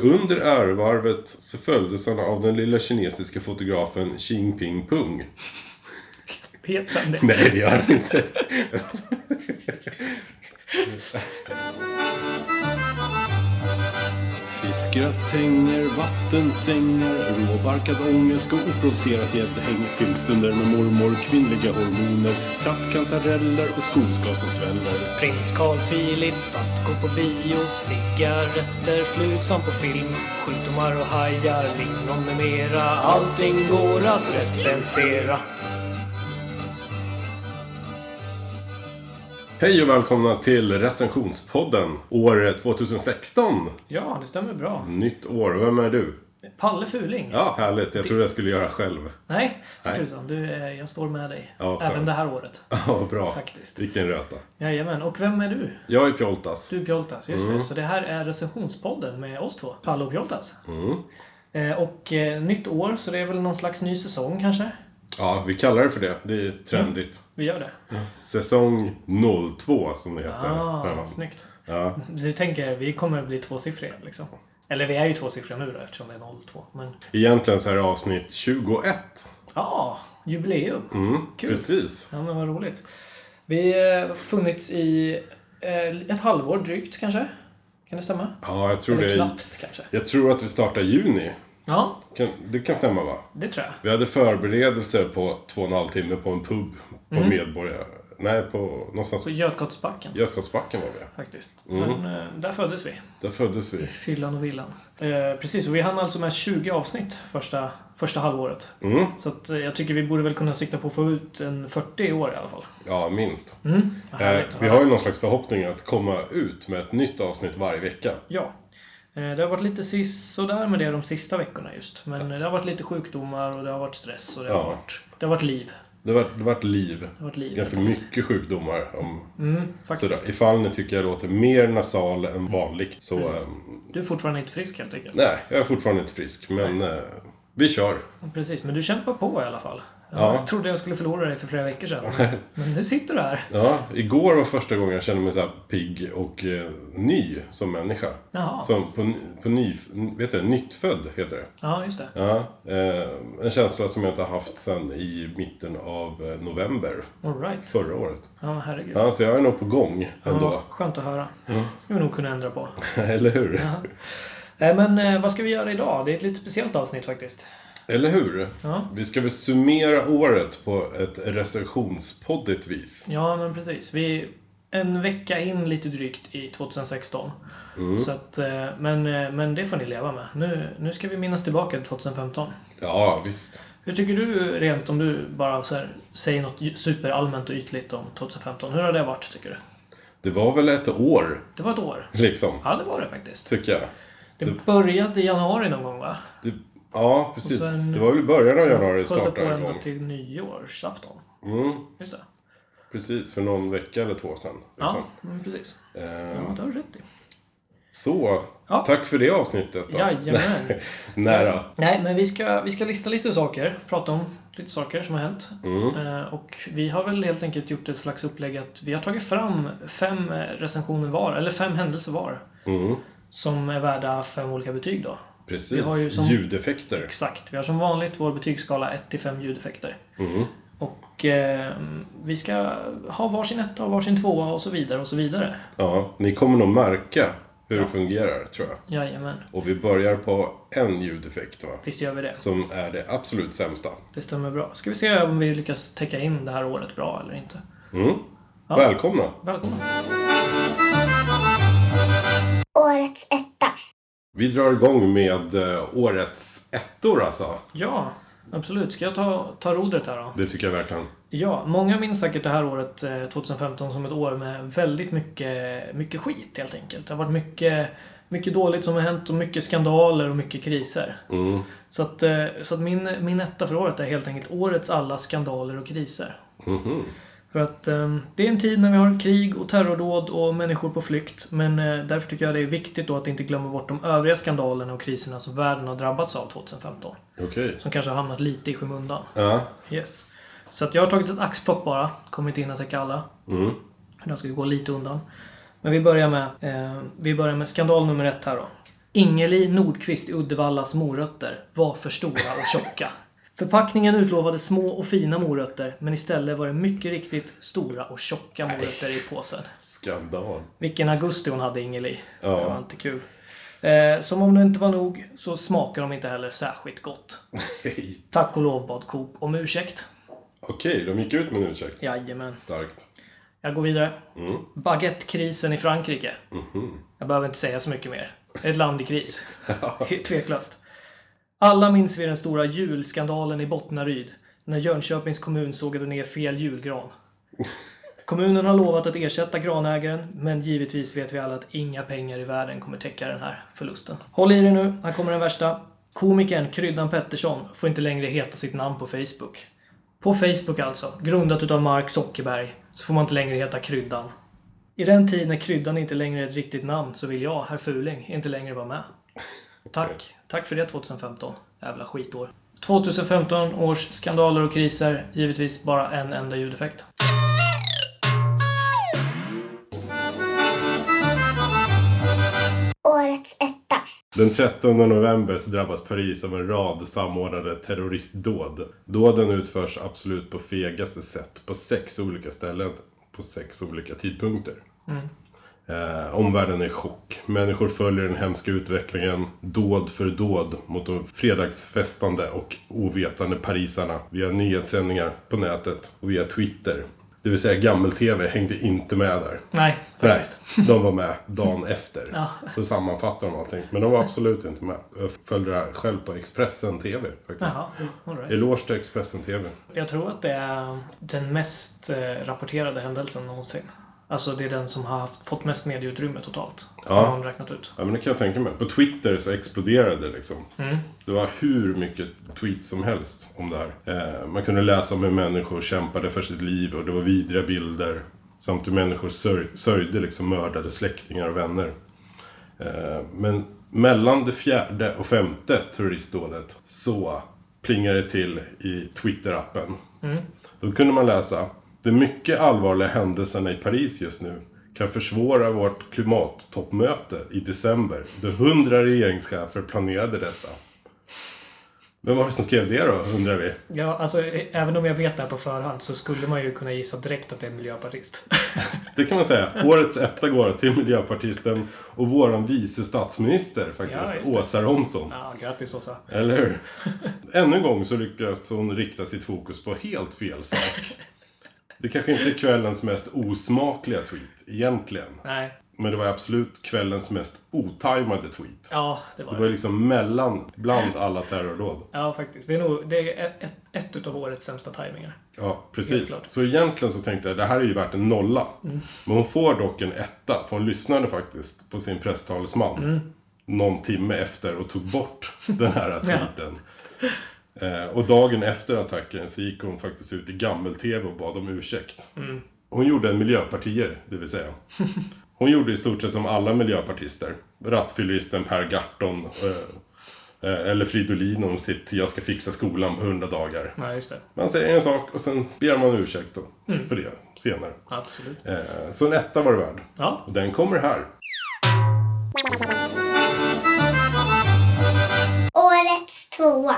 Under ärevarvet så följdes han av den lilla kinesiska fotografen Xi Jinping Pung. Vet han det? Nej, det gör han inte. Fiskgratänger, vattensängar, råbarkad ångest och oprovocerat gäddhäng. Filmstunder med mormor, kvinnliga hormoner, trattkantareller och skogsgas som sväller. Prins Carl Philip att gå på bio, cigaretter, flugsvamp på film, sjukdomar och hajar, lingon med mera. Allting går att recensera. Hej och välkomna till recensionspodden år 2016. Ja, det stämmer bra. Nytt år. Vem är du? Palle Fuling. Ja, härligt. Jag trodde jag skulle göra själv. Nej, för Nej. tusan. Du, eh, jag står med dig. Ja, skönt. Även det här året. Ja, bra. Faktiskt. Vilken röta. Jajamän. Och vem är du? Jag är Pjoltas. Du är Pjoltas, just Mm. det. Så det här är recensionspodden med oss två. Palle och Pjoltas. Mm. Eh, och eh, nytt år, så det är väl någon slags ny säsong kanske? Ja, vi kallar det för det. Det är trendigt. Vi gör det. Säsong 02 som det heter. Ah, snyggt. Ja. Du tänker, vi kommer bli tvåsiffriga liksom. Eller vi är ju tvåsiffriga nu då eftersom det är 02. Men Egentligen så är det avsnitt 21. ja, jubileum. Mm, Kul. precis. Ja, men vad roligt. Vi har funnits i eh, ett halvår drygt kanske? Kan det stämma? Ja, jag tror Eller det är... knappt kanske? Jag tror att vi startar juni. Ja, Kan, det kan stämma va? det tror jag. Vi hade förberedelser på två och en halv timme på en pub på Mm. Medborgar... Nej, på någonstans... På Götgatsbacken Götgatsbacken var vi. faktiskt. Mm. Sen, eh, där föddes vi. Där föddes vi. Fyllan och villan. Eh, precis, och vi hann alltså med 20 avsnitt första, första halvåret. Mm. Så att, eh, jag tycker vi borde väl kunna sikta på att få ut en 40 i år i alla fall. Ja, minst. Mm. Eh, vi har ju någon slags förhoppning att komma ut med ett nytt avsnitt varje vecka. Ja. Eh, Det har varit lite sådär med det de sista veckorna just. Men det har varit lite sjukdomar och det har varit stress och det har, Ja. varit, det har varit liv. Det har varit, det har varit liv. Har varit liv. Ganska mycket sjukdomar. Om, Mm, sådär. faktiskt. Ifall ni tycker jag låter mer nasal än vanligt så... Mm. ehm, Du är fortfarande inte frisk helt enkelt. nej, jag är fortfarande inte frisk. Men eh, vi kör. Precis, men du kämpar på i alla fall. Jag Ja. trodde jag skulle förlora dig för flera veckor sedan. Men, nu sitter du här. Ja, igår var första gången jag kände mig så pigg och eh, ny som människa. Jaha. Som på, på ny, vet du, nyttfödd heter det. Ja, just det. Ja, eh, en känsla som jag inte har haft sedan i mitten av eh, november All right. förra året. Ja, herregud. Ja, så jag är nog på gång ändå. Ja, skönt att höra. ska vi nog kunna ändra på. Eller hur? Ja. Eh, Men eh, vad ska vi göra idag? Det är ett lite speciellt avsnitt faktiskt. Eller hur? Ja, Vi ska väl summera året på ett recensionspoddigt vis. ja men precis. Vi är en vecka in lite drygt i 2016. Mm. Så att, eh, men, eh, men det får ni leva med. Nu, nu ska vi minnas tillbaka till 2015. Ja, visst. Hur tycker du rent om du bara så här, säger något superallmänt och ytligt om 2015? Hur har det varit tycker du? Det var väl ett år, Det var ett år. liksom. Ja, det var det faktiskt. Tycker jag. Det började i januari någon gång va? Det, ja, precis. Sen- det var väl i början av januari det startade på igång. ända till nyårsafton. Mm, Just det. precis, för någon vecka eller två sedan. Ja, Liksom. mm, precis. Eh, Ja, det har du rätt i. Så, Ja. tack för det avsnittet då. Jajamän. Nära. Nej, men vi ska, vi ska lista lite saker. Prata om lite saker som har hänt. Mm. Eh, och vi har väl helt enkelt gjort ett slags upplägg att vi har tagit fram fem recensioner var, eller fem händelser var. Mm. Som är värda fem olika betyg då. Precis. Vi har ju som- Ljudeffekter. Exakt. Vi har som vanligt vår betygsskala 1 till 5 ljudeffekter. Mm. Och eh, vi ska ha varsin etta och varsin tvåa och så vidare och så vidare. Ja, ni kommer nog märka hur Ja. det fungerar, tror jag. Jajamän. Och vi börjar på en ljudeffekt, va? Visst gör vi det. Som är det absolut sämsta. Det stämmer bra. Ska vi se om vi lyckas täcka in det här året bra eller inte. Mm. Ja. Välkomna! Välkomna. Årets etta. Vi drar igång med eh, årets ettor alltså. Ja, absolut. Ska jag ta, ta rodret här då? Det tycker jag verkligen. Ja, många minns säkert det här året, eh, 2015, som ett år med väldigt mycket, mycket skit helt enkelt. Det har varit mycket, mycket dåligt som har hänt och mycket skandaler och mycket kriser. Mm. Så att, eh, så att min, min etta för året är helt enkelt årets alla skandaler och kriser. Mhm. För att eh, det är en tid när vi har krig och terrordåd och människor på flykt. Men eh, därför tycker jag det är viktigt då att inte glömma bort de övriga skandalerna och kriserna som världen har drabbats av 2015. Okej. Som kanske har hamnat lite i skymundan. Ja. Yes. Så att jag har tagit ett axplock bara. Kommer inte in att täcka alla. Mm. Den ska gå lite undan. Men vi börjar med, eh, vi börjar med skandal nummer ett här då. Ingeli Nordqvist i Uddevallas morötter var för stora och tjocka. Förpackningen utlovade små och fina morötter, men istället var det mycket riktigt stora och tjocka morötter i påsen. Skandal. Vilken augusti hon hade Ingeli. Ja. Det var inte kul. Eh, som om det inte var nog så smakar de inte heller särskilt gott. Hej. Tack och lov bad Coop om ursäkt. Okej, de gick ut med en ursäkt. Jajamän. Starkt. Jag går vidare. Baguettekrisen i Frankrike. Jag behöver inte säga så mycket mer. Ett land i kris. Tveklöst. Alla minns vi den stora julskandalen i Bottnaryd. När Jönköpings kommun sågade ner fel julgran. Kommunen har lovat att ersätta granägaren, men givetvis vet vi alla att inga pengar i världen kommer täcka den här förlusten. Håll i dig nu, här kommer den värsta. Komikern Kryddan Pettersson får inte längre heta sitt namn på Facebook. På Facebook alltså, grundat utav Mark Zuckerberg, så får man inte längre heta Kryddan. I den tid när Kryddan inte längre är ett riktigt namn så vill jag, herr Fuling, inte längre vara med. Tack. Tack för det 2015. Jävla skitår. 2015 års skandaler och kriser, givetvis bara en enda ljudeffekt. Årets etta. Den 13 november så drabbas Paris av en rad samordnade terroristdåd. Dåden utförs absolut på fegaste sätt på sex olika ställen på sex olika tidpunkter. Eh, omvärlden är i chock. Människor följer den hemska utvecklingen dåd för dåd mot de fredagsfestande och ovetande parisarna via nyhetssändningar på nätet och via Twitter. Det vill säga gammel-tv hängde inte med där. Nej, Nej, de var med dagen efter. Ja. Så sammanfattar de allting. Men de var absolut inte med. Jag följde det här själv på Expressen TV faktiskt. Jaha, all right. Eloge till Expressen TV. Jag tror att det är den mest eh, rapporterade händelsen någonsin. Alltså det är den som har haft, fått mest medieutrymme totalt. Ja. Har någon räknat ut. Ja men det kan jag tänka mig. På Twitter så exploderade det liksom. Mm. Det var hur mycket tweets som helst om det här. Eh, man kunde läsa om hur människor kämpade för sitt liv och det var vidriga bilder. Samt hur människor sörj, sörjde liksom mördade släktingar och vänner. Eh, men mellan det fjärde och femte terroristdådet så plingade det till i Twitter-appen. Då kunde man läsa De mycket allvarliga händelserna i Paris just nu kan försvåra vårt klimattoppmöte i december då hundra regeringschefer planerade detta. Vem var det som skrev det då, undrar vi? Ja, alltså eh, även om jag vet det här på förhand så skulle man ju kunna gissa direkt att det är en miljöpartist. Det kan man säga. Årets etta går till miljöpartisten och våran vice statsminister Ja, faktiskt, det. Åsa Romson. ja, grattis Åsa. Eller hur? Ännu en gång så lyckas hon rikta sitt fokus på helt fel sak. Det kanske inte är kvällens mest osmakliga tweet, egentligen. Nej. Men det var absolut kvällens mest otajmade tweet. Ja, det var Det det. var liksom mellan, bland alla terrordåd. Ja, faktiskt. Det är nog det är ett, ett utav årets sämsta tajmingar. Ja, precis. Så egentligen så tänkte jag, det här är ju värt en nolla. Men hon får dock en etta, för hon lyssnade faktiskt på sin presstalesman. Någon timme efter och tog bort den här tweeten. Eh, och dagen efter attacken så gick hon faktiskt ut i gammel-tv och bad om ursäkt. Hon gjorde en miljöpartier, det vill säga. Hon gjorde i stort sett som alla miljöpartister. Rattfylleristen Per Gahrton. Eh, eh, eller Fridolin om sitt Jag ska fixa skolan på 100 dagar. Nej, just det. Man säger en sak och sen ber man ursäkt då, för det senare. Absolut. Eh, så en etta var det värd. Ja, Och den kommer här. Årets tvåa.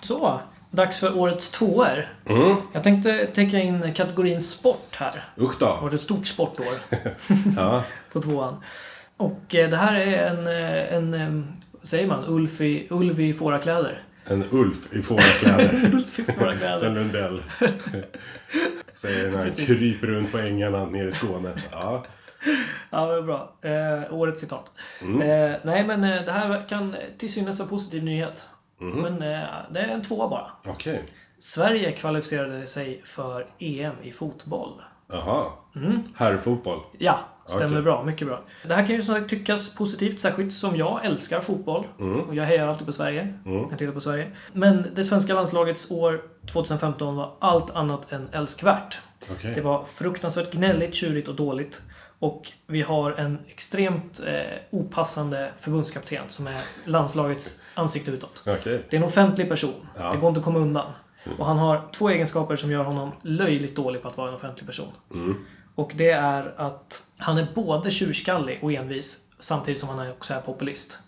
Så. Dags för årets tvåor. Mm. Jag tänkte täcka in kategorin sport här. Usch Det då. var ett stort sportår Ja. på tvåan. Och eh, det här är en, eh, en eh, vad säger man, Ulf i, Ulv i fårakläder. En Ulf i fårakläder. Ulf i Sen fårakläder. Lundell. Säger när han kryper runt på ängarna nere i Skåne. Ja. Ja, det var bra. Eh, årets citat. Mm. Eh, nej, men det här kan till synes en positiv nyhet. Mm. Men eh, det är en tvåa bara. Okej. Sverige kvalificerade sig för EM i fotboll. Jaha. Mm. Herrfotboll. Ja, stämmer Okej. bra. Mycket bra. Det här kan ju som tyckas positivt, särskilt som jag älskar fotboll. Mm. Och jag hejar alltid på Sverige. Jag tittar på Sverige. Men det svenska landslagets år 2015 var allt annat än älskvärt. Okej. Det var fruktansvärt gnälligt, tjurigt och dåligt. Och vi har en extremt eh, opassande förbundskapten som är landslagets ansikte utåt. Okej. Det är en offentlig person. Ja. Det går inte att komma undan. Och han har två egenskaper som gör honom löjligt dålig på att vara en offentlig person. Och det är att han är både tjurskallig och envis samtidigt som han är också är populist.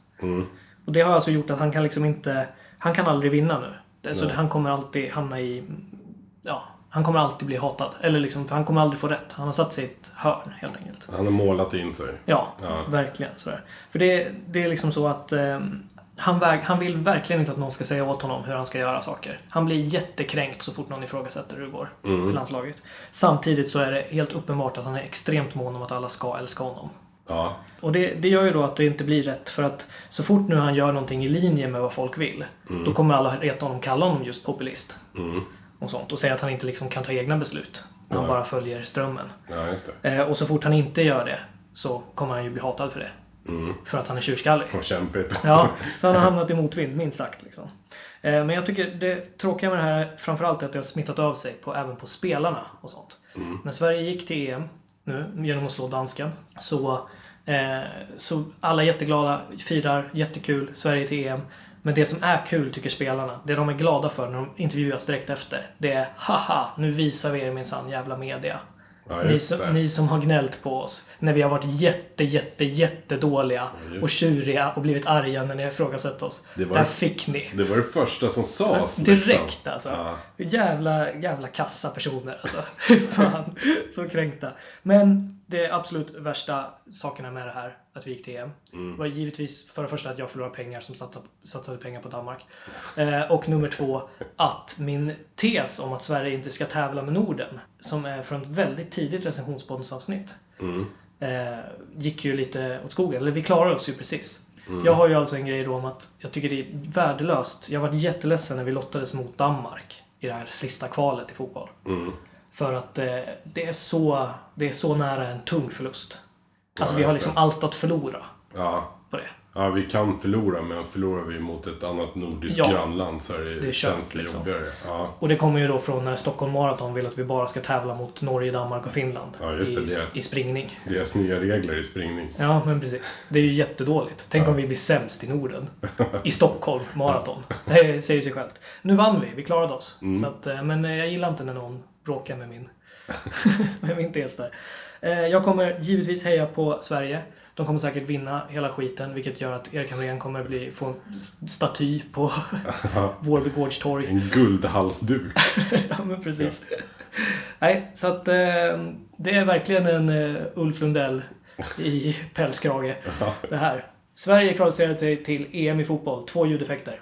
Och det har alltså gjort att han kan liksom inte... Han kan aldrig vinna nu. Så Nej. han kommer alltid hamna i... Ja, han kommer alltid bli hatad. Eller liksom, för han kommer aldrig få rätt. Han har satt sig i ett hörn, helt enkelt. Han har målat in sig. Ja, Ja. verkligen. Sådär. För det, det är liksom så att eh, han, väg, han vill verkligen inte att någon ska säga åt honom hur han ska göra saker. Han blir jättekränkt så fort någon ifrågasätter hur det går för landslaget. Samtidigt så är det helt uppenbart att han är extremt mån om att alla ska älska honom. Ja. Och det, det gör ju då att det inte blir rätt för att så fort nu han gör någonting i linje med vad folk vill då kommer alla reta honom, kalla honom just populist. Och sånt. Och säga att han inte liksom kan ta egna beslut. Han Nej. bara följer strömmen. ja, just det. Eh, och så fort han inte gör det så kommer han ju bli hatad för det. För att han är tjurskallig. Vad kämpigt. Ja, så han har hamnat i motvind, minst sagt. Liksom. Eh, men jag tycker det tråkiga med det här framförallt är att det har smittat av sig på, även på spelarna och sånt. När Sverige gick till EM nu genom att slå dansken så, eh, så alla jätteglada, firar, jättekul, Sverige till EM. Men det som är kul tycker spelarna, det de är glada för när de intervjuas direkt efter, det är haha, nu visar vi er minsann jävla media. Ja, Ni som, ni som har gnällt på oss när vi har varit jätte, jätte, jättedåliga just och tjuriga och blivit arga när ni har ifrågasatt oss. Det var- Där fick ni. Det var det första som sades. Direkt liksom. alltså. Ja. Jävla, jävla kassa personer alltså. Fan, så kränkta. Men det absolut värsta sakerna med det här, att vi gick till EM, var givetvis för det första att jag förlorade pengar som satsade, satsade pengar på Danmark. Eh, och nummer två, att min tes om att Sverige inte ska tävla med Norden, som är från ett väldigt tidigt recensionspoddsavsnitt, eh, gick ju lite åt skogen. Eller vi klarar oss ju precis. Jag har ju alltså en grej då om att jag tycker det är värdelöst. Jag var jätteledsen när vi lottades mot Danmark i det här sista kvalet i fotboll. För att eh, det, är så, det är så nära en tung förlust. Alltså vi har liksom det. allt att förlora Ja. på det. ja, vi kan förlora, men förlorar vi mot ett annat nordiskt Ja. grannland så är det, Det känns det liksom. jobbigare. Ja. Och det kommer ju då från när Stockholm Marathon vill att vi bara ska tävla mot Norge, Danmark och Finland Ja, det, i, det. i springning. Deras nya regler i springning. Ja, men precis. Det är ju jättedåligt. Tänk om vi blir sämst i Norden. I Stockholm Marathon. Det säger sig självt. Nu vann vi, vi klarade oss. Mm. Så att, eh, men eh, jag gillar inte när någon bråkar med min, med min tes där. Eh, Jag kommer givetvis heja på Sverige. De kommer säkert vinna hela skiten, vilket gör att Erik Hamrén kommer bli, få en staty på Vårby gårdstorg. En guldhalsduk. ja, men precis. Nej, så att eh, det är verkligen en eh, Ulf Lundell i pälskrage. Det här. Sverige kvalificerade sig till EM i fotboll. Två ljudeffekter.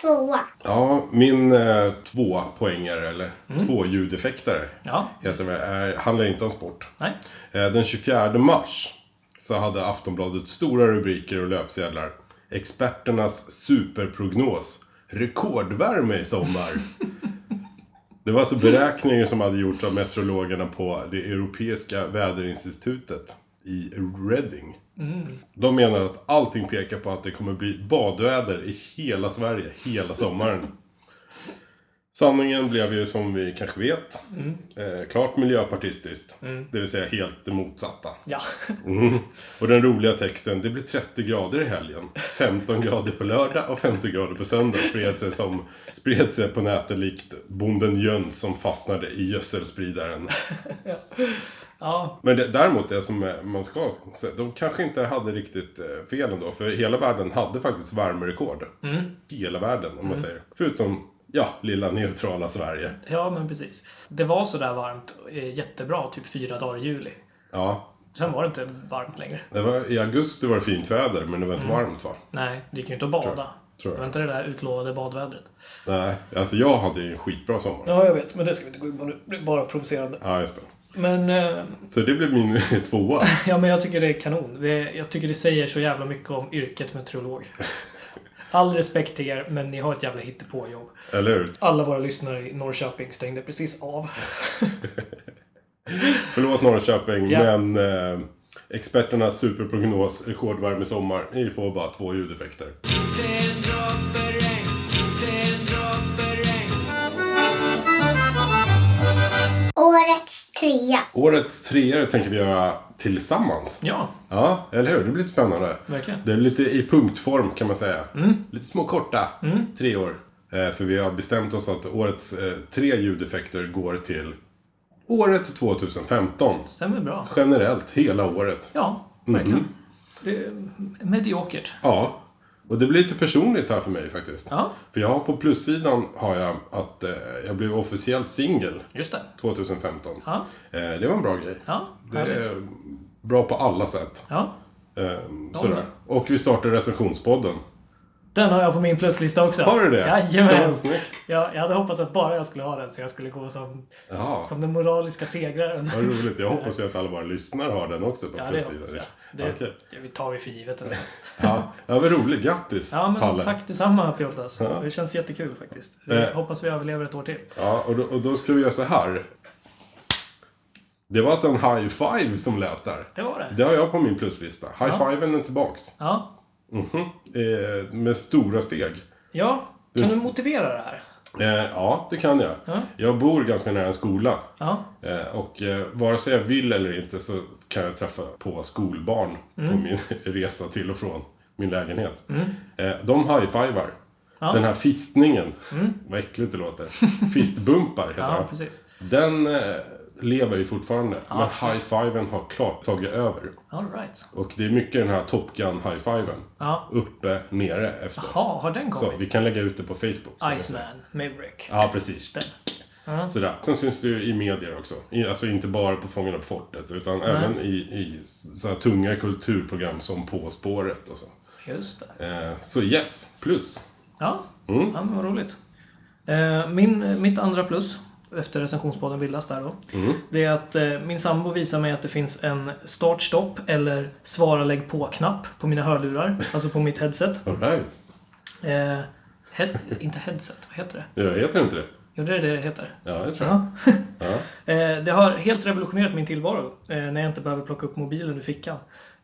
Tvåa. Ja, min eh, två poängare, eller två ljudeffektare, Ja, heter det, är, handlar inte om sport. nej. Eh, Den 24 mars så hade Aftonbladet stora rubriker och löpsedlar. Experternas superprognos. Rekordvärme i sommar. Det var alltså beräkningar som hade gjorts av meteorologerna på det europeiska väderinstitutet i Reading. De menar att allting pekar på att det kommer bli badväder i hela Sverige hela sommaren. Sanningen blev ju som vi kanske vet, eh, klart miljöpartistiskt. Det vill säga helt det motsatta. Ja. Mm. Och den roliga texten, det blir 30 grader i helgen. 15 grader på lördag och 50 grader på söndag spred sig, som, spred sig på nätet likt bonden Jöns som fastnade i gödselspridaren. ja. Men det, däremot det som man ska säga, de kanske inte hade riktigt eh, fel ändå. För hela världen hade faktiskt värmerekord. Hela världen om man säger. Förutom, ja, lilla neutrala Sverige. Ja, men precis. Det var sådär varmt, eh, jättebra, typ fyra dagar i juli. Ja, Sen var det inte varmt längre. det var, i augusti var det fint väder men det var inte varmt va? Nej, det gick ju inte att bada. tror jag. Det var inte det där utlovade badvädret. Nej, alltså jag hade ju en skitbra sommar. Ja, jag vet, men det ska vi inte gå in på nu. Det är bara provocerande. Ja, just det. Men eh, Så det blev min tvåa. Ja, men jag tycker det är kanon. Det, jag tycker det säger så jävla mycket om yrket meteorolog. All respekt till er, men ni har ett jävla hittepåjobb. Eller hur? Alla våra lyssnare i Norrköping stängde precis av. Förlåt Norrköping, Ja. men eh, experternas superprognos, rekordvarm i sommar. Ni får bara två ljudeffekter. Trea. Årets treor tänker vi göra tillsammans. Ja, Ja, eller hur? Det blir lite spännande. verkligen. Det är lite i punktform kan man säga. Mm. Lite små korta treor. Eh, för vi har bestämt oss att årets eh, tre ljudeffekter går till Året 2015. Stämmer bra. Generellt, hela året. Ja, verkligen. Det är mediokert. Ja. Och det blir lite personligt här för mig faktiskt. Ja, För jag har på plussidan har jag att eh, jag blev officiellt singel just det. 2015. Ja, Eh, det var en bra grej. ja Det är bra på alla sätt. Ja, Eh, sådär. Och vi startade recensionspodden. den har jag på min pluslista också. Har du det? Jajamän. Ja, snyggt. Ja, jag hade hoppats att bara jag skulle ha den så jag skulle gå som, Ja, som den moraliska segraren. vad roligt. Jag hoppas ju att alla våra lyssnare har den också på Ja, plussidan. Det, Okej. det tar vi för givet nästan. Ja, ja vad roligt. Grattis, Ja, men Palle. tack detsamma Piotas. Ja. Det känns jättekul faktiskt. Vi Eh. hoppas vi överlever ett år till. Ja, och då, och då ska vi göra så här. Det var alltså en high five som lät där. Det var det. Det har jag på min pluslista. High Ja. fiven är tillbaks. Ja. Mhm. Eh, med stora steg. Ja, kan du motivera det här? Eh, ja, det kan jag. Ja. Jag bor ganska nära en skola. Ja, Eh, och eh, vare sig jag vill eller inte så kan jag träffa på skolbarn på Mm. min resa till och från min lägenhet. Eh, de high-fivar. Ja. Mm. Den här fistningen, vad äckligt det låter. Fistbumpar heter ja den. Den eh, lever ju fortfarande. men absolut. high-fiven har klart tagit över. All right. Och det är mycket den här Top Gun high-fiven. Ja. Uppe, nere, efter. Jaha, har den Så kommit? vi kan lägga ut det på Facebook. så. Iceman, Maverick. Ja, precis. Den. Ja. Sådär. Sen syns det ju i medier också. I, alltså inte bara på Fångarna på fortet, utan även i, i så här tunga kulturprogram som På spåret och så. Just det. Eh, så yes, plus. Ja, Mm. ja men vad roligt. Eh, min, mitt andra plus, efter recensionspodden Villas där då, Mm. det är att eh, min sambo visar mig att det finns en start-stopp eller svara lägg på-knapp på mina hörlurar, alltså på mitt headset. Alright. Eh, head, inte headset, vad heter det? Jag heter inte det? Jo, det är det det heter. Ja, det tror jag. Ja. Ja. Eh, det har helt revolutionerat min tillvaro eh, när jag inte behöver plocka upp mobilen ur fickan.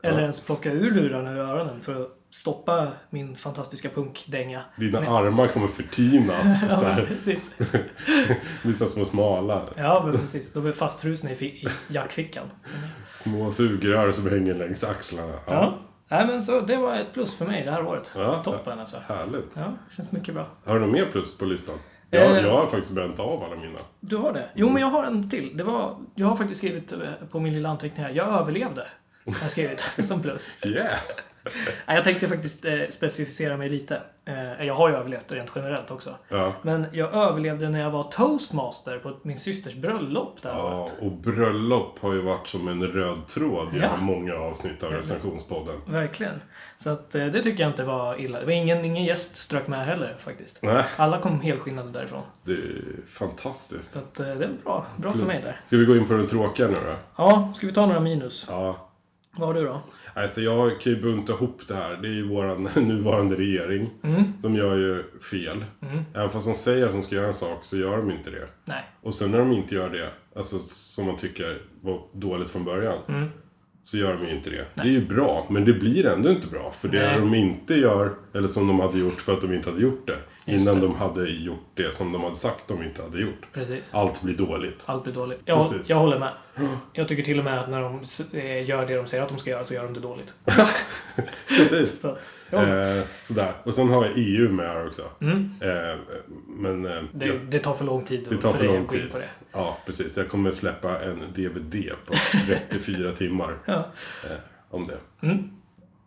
Eller ens plocka ur lurarna ur öronen för att stoppa min fantastiska punkdänga. Dina armar kommer förtinas. så Ja, här. precis. Blir så små smala. Ja, men precis. De är fastfrusna i, i jackfickan. Så, Små sugrör som hänger längs axlarna. Ja. ja. Nej, men så det var ett plus för mig det här året. Ja. Toppen alltså. Härligt. Ja, känns mycket bra. Har du något mer plus på listan? Jag, Eh. jag har faktiskt bränt av alla mina. Du har det? Jo, men jag har en till. Det var, jag har faktiskt skrivit eh, på min lilla anteckning här. Jag överlevde. Jag har skrivit som plus. Yeah! Jag tänkte faktiskt eh, specificera mig lite. Eh, jag har ju överlevt rent generellt också. Ja. Men jag överlevde när jag var toastmaster på min systers bröllop det här Ja, året. och bröllop har ju varit som en röd tråd genom Ja. många avsnitt av recensionspodden. Verkligen. Så att, eh, det tycker jag inte var illa. Det var ingen, ingen gäst strök med heller faktiskt. Nej, Alla kom helskinnade därifrån. det är fantastiskt. Så att, det är bra. Bra för mig där. Ska vi gå in på det tråkiga nu då? Ja, ska vi ta några minus? Ja. Vad har du då? Alltså jag kan ju bunta ihop det här. Det är ju våran nuvarande regering. Mm. De gör ju fel. Även fast de säger att de ska göra en sak så gör de inte det. Nej. Och sen när de inte gör det, alltså som man tycker var dåligt från början. Mm. Så gör de ju inte det. Det är ju bra, men det blir ändå inte bra. För det Nej. de inte gör, eller som de hade gjort för att de inte hade gjort det. Just innan det. de hade gjort det som de hade sagt de inte hade gjort. Precis. Allt blir dåligt. Allt blir dåligt. Jag, Precis. jag håller med. Jag tycker till och med att när de eh, gör det de säger att de ska göra så gör de det dåligt. Precis. Så att, ja, Eh, sådär. Och sen har jag EU med här också. Mm. Eh, men... Eh, det, ja, det tar för lång tid det tar för för dig lång att gå in på det. Ja, precis. Jag kommer släppa en DVD på 34 timmar Ja. om det. Mm.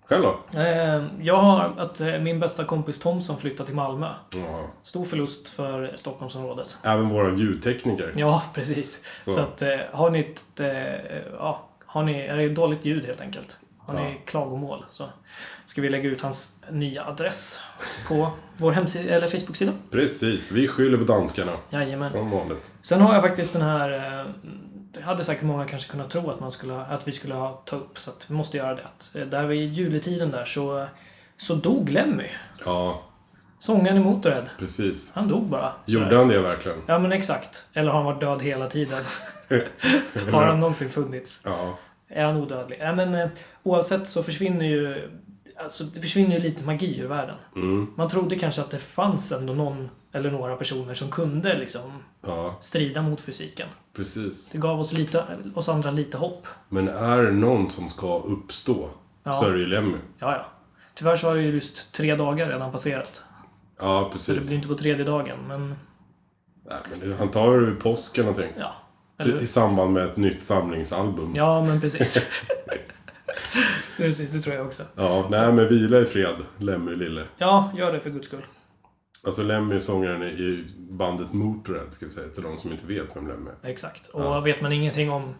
Själv då? Eh, Jag har att eh, min bästa kompis Thomson flyttat till Malmö. Ja. Stor förlust för Stockholmsområdet. Även våran ljudtekniker. Ja, precis. Så, Så. att eh, har ni ett... Ja, har ni... Är det dåligt ljud helt enkelt? Har ni klagomål så ska vi lägga ut hans nya adress på vår hemsida, eller Facebook-sida. Precis. Vi skyller på danskarna. Jajamän. Som vanligt. Sen har jag faktiskt den här... Det hade säkert många kanske kunnat tro att, man skulle, att vi skulle ha ta upp, så att vi måste göra det. Eh, Där vid juletiden där så, så dog Lemmy. Ja, Sångaren i Motörhead. precis. Han dog bara. Gjorde han det verkligen? Ja men exakt. Eller har han varit död hela tiden? har han någonsin funnits? Ja. Är han odödlig? Ja, men, eh, oavsett så försvinner ju... Alltså, det försvinner ju lite magi ur världen. Mm. Man trodde kanske att det fanns ändå någon eller några personer som kunde liksom Ja, strida mot fysiken. Precis. Det gav oss, lite, oss andra lite hopp. Men är det någon som ska uppstå Ja. så är det ju Lemmy. Ja, ja. Tyvärr så har ju just tre dagar redan passerat. Ja, Så det precis. blir inte på tredje dagen, men Nej, men det, han tar väl vid påsken någonting. ja. Eller? I samband med ett nytt samlingsalbum. Ja, men precis. precis, det tror jag också. Ja, nej men vila i fred, Lemmy lille. Ja, gör det för guds skull. Alltså Lemmy är sångaren i bandet Motörhead, ska vi säga, till de som inte vet vem Lemmy är. Exakt. Och vet man ingenting om,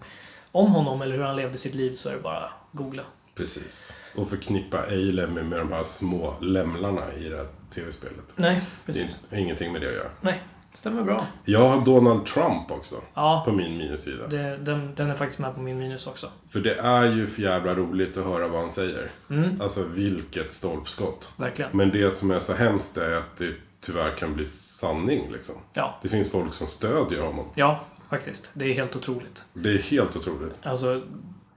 om honom eller hur han levde sitt liv så är det bara att googla. Precis. Och förknippa ej Lemmy med de här små lämlarna i det här tv-spelet. Nej, Det precis. är ingenting med det att göra. Nej, stämmer bra. Jag har Donald Trump också, Ja, på min minussida. det, den, den är faktiskt med på min minus också. För det är ju för jävla roligt att höra vad han säger. Mm. Alltså vilket stolpskott. Verkligen. Men det som är så hemskt är att det tyvärr kan bli sanning liksom. Ja, Det finns folk som stödjer honom. ja, faktiskt. Det är helt otroligt. Det är helt otroligt. Alltså,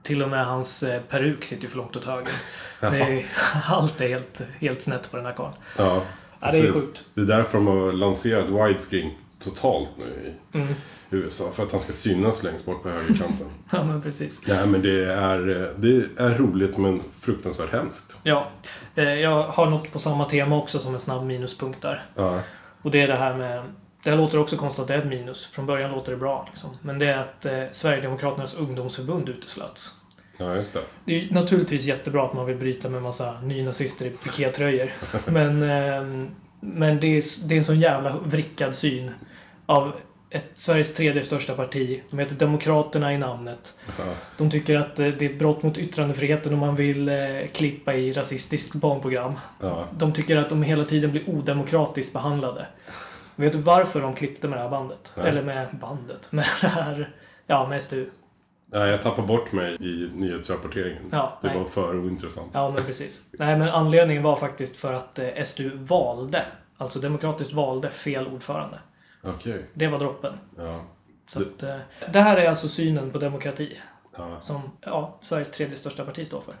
till och med hans eh, peruk sitter ju för långt åt höger. Det är, allt är helt, helt snett på den här karln. Ja, Ja, det är sjukt. Det är därför de har lanserat widescreen totalt nu i Mm. USA. För att han ska synas längst bort på högerkanten. Ja, men precis. Nej, men det är, det är roligt men fruktansvärt hemskt. Ja, eh, jag har något på samma tema också som en snabb minuspunkt där. Ja, Och det är det här med... Det här låter också konstigt att det är ett minus. Från början låter det bra. Liksom. Men det är att eh, Sverigedemokraternas ungdomsförbund uteslöts. ja just det. Det är naturligtvis jättebra att man vill bryta med massa nynazister i pikétröjor. men ehm, men det, är, det är en sån jävla vrickad syn av ett, Sveriges tredje största parti. De heter Demokraterna i namnet. Ja. De tycker att eh, det är ett brott mot yttrandefriheten om man vill eh, klippa i rasistiskt barnprogram. Ja. De tycker att de hela tiden blir odemokratiskt behandlade. Vet du varför de klippte med det här bandet? Nej. Eller med bandet? Med det här... Ja, med SDU. Ja, jag tappade bort mig i nyhetsrapporteringen. Ja, det nej. var för ointressant. Ja, men precis. Nej, men anledningen var faktiskt för att eh, SDU valde, alltså demokratiskt valde, fel ordförande. Okej. Det var droppen. Ja. Så Det- att, eh, det här är alltså synen på demokrati ja. som ja, Sveriges tredje största parti står för.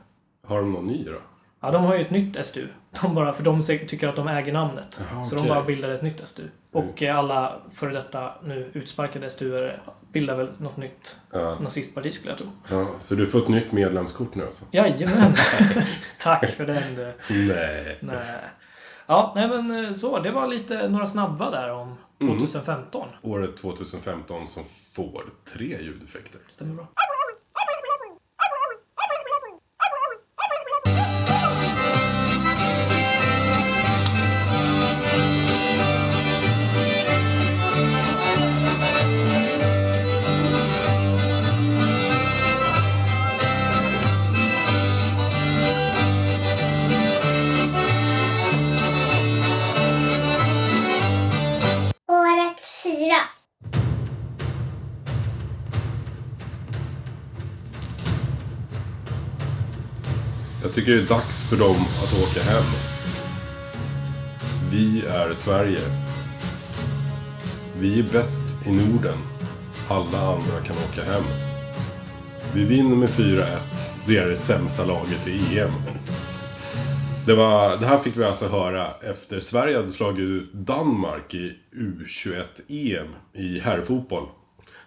Har de någon ny då? Ja, de har ju ett nytt SDU. De bara, för de tycker att de äger namnet. Jaha, Så de okej. bara bildade ett nytt SDU. Och eh, alla före detta nu utsparkade SDU bildar väl något nytt Ja. nazistparti skulle jag tro. ja. Så du får ett nytt medlemskort nu alltså? Jajamän! Tack för den du. Nej. Nej. Ja, nej men eh, så. Det var lite några snabba där om 2015. Året 2015 som får tre ljudeffekter. Stämmer bra. Tycker det är dags för dem att åka hem. Vi är Sverige. Vi är bäst i Norden. Alla andra kan åka hem. Vi vinner med 4-1. Det är det sämsta laget i EM. Det, var, det här fick vi alltså höra efter Sverige hade slagit ut Danmark i U21-EM i herrfotboll.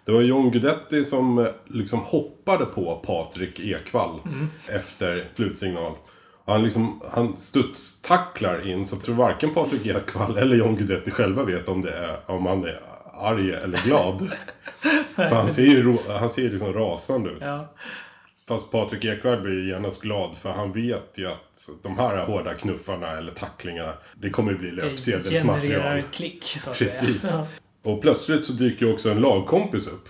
Det var John Guidetti som eh, liksom hoppade på Patrik Ekwall efter slutsignal. Han, liksom, han studstacklar in så jag tror varken Patrik Ekwall eller John Guidetti själva vet om, det är, om han är arg eller glad. För han ser ju, han ser liksom rasande ut. Ja, Fast Patrik Ekwall blir genast glad för han vet ju att de här hårda knuffarna eller tacklingarna, det kommer ju bli det löpsedelsmaterial. genererar klick så att Precis. säga. Ja. Och plötsligt så dyker ju också en lagkompis upp.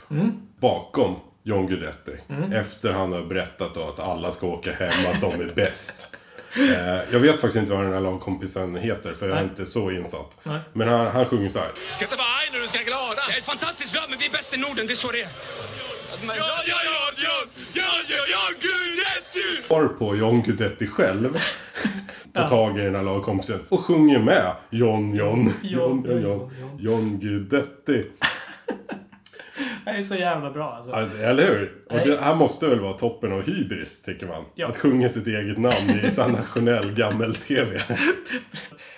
Bakom John Guidetti. Efter han har berättat då att alla ska åka hem, att de är bäst. Eh, jag vet faktiskt inte vad den här lagkompisen heter, för jag är Nej. inte så insatt. Nej. Men han, han sjunger så här. ska inte vara arg när du ska vara glada. Jag är fantastiskt glad, men vi är bäst i Norden, det är så det är. Ja, ja, ja, ja, ja, ja, ja, gud, rätt Var på John Guidetti själv. Tar tag i den här lagkompisen och sjunger med. John, John, John, John, John, John. John Guidetti. Det är så jävla bra alltså. Ja, Eller hur? Och det här måste väl vara toppen av hybris, tycker man. Ja. Att sjunga sitt eget namn i sån nationell gammel-tv.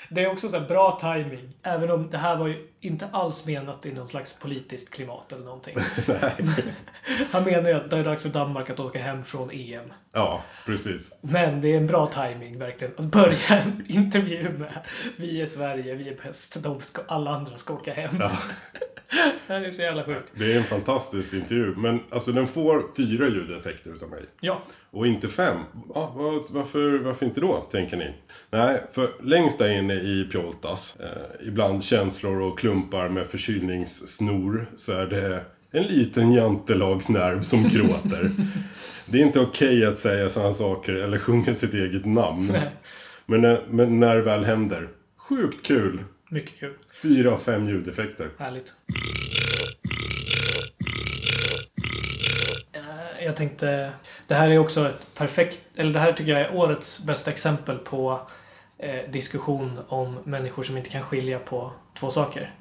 Det är också så bra timing. Även om det här var ju inte alls menat i någon slags politiskt klimat eller någonting. Han menar ju att det är dags för Danmark att åka hem från EM. Ja, precis. Men det är en bra timing verkligen. Att börja en intervju med Vi är Sverige, vi är bäst. De ska, alla andra ska åka hem. Ja. Det är så jävla sjukt. Det är en fantastisk intervju. Men alltså den får fyra ljudeffekter utav mig. Ja. Och inte fem. Ja, vad, varför, varför inte då, tänker ni? Nej, för längst där inne i Pjoltas, eh, ibland känslor och klumpar med förkylningssnor, så är det en liten jantelagsnerv som gråter. det är inte okej att säga sådana saker eller sjunga sitt eget namn. Nej. Men, när- men när det väl händer, sjukt kul. Mycket kul. Fyra av fem ljudeffekter. Härligt. Eh, Jag tänkte, det här är också ett perfekt, eller det här tycker jag är årets bästa exempel på eh, diskussion om människor som inte kan skilja på två saker.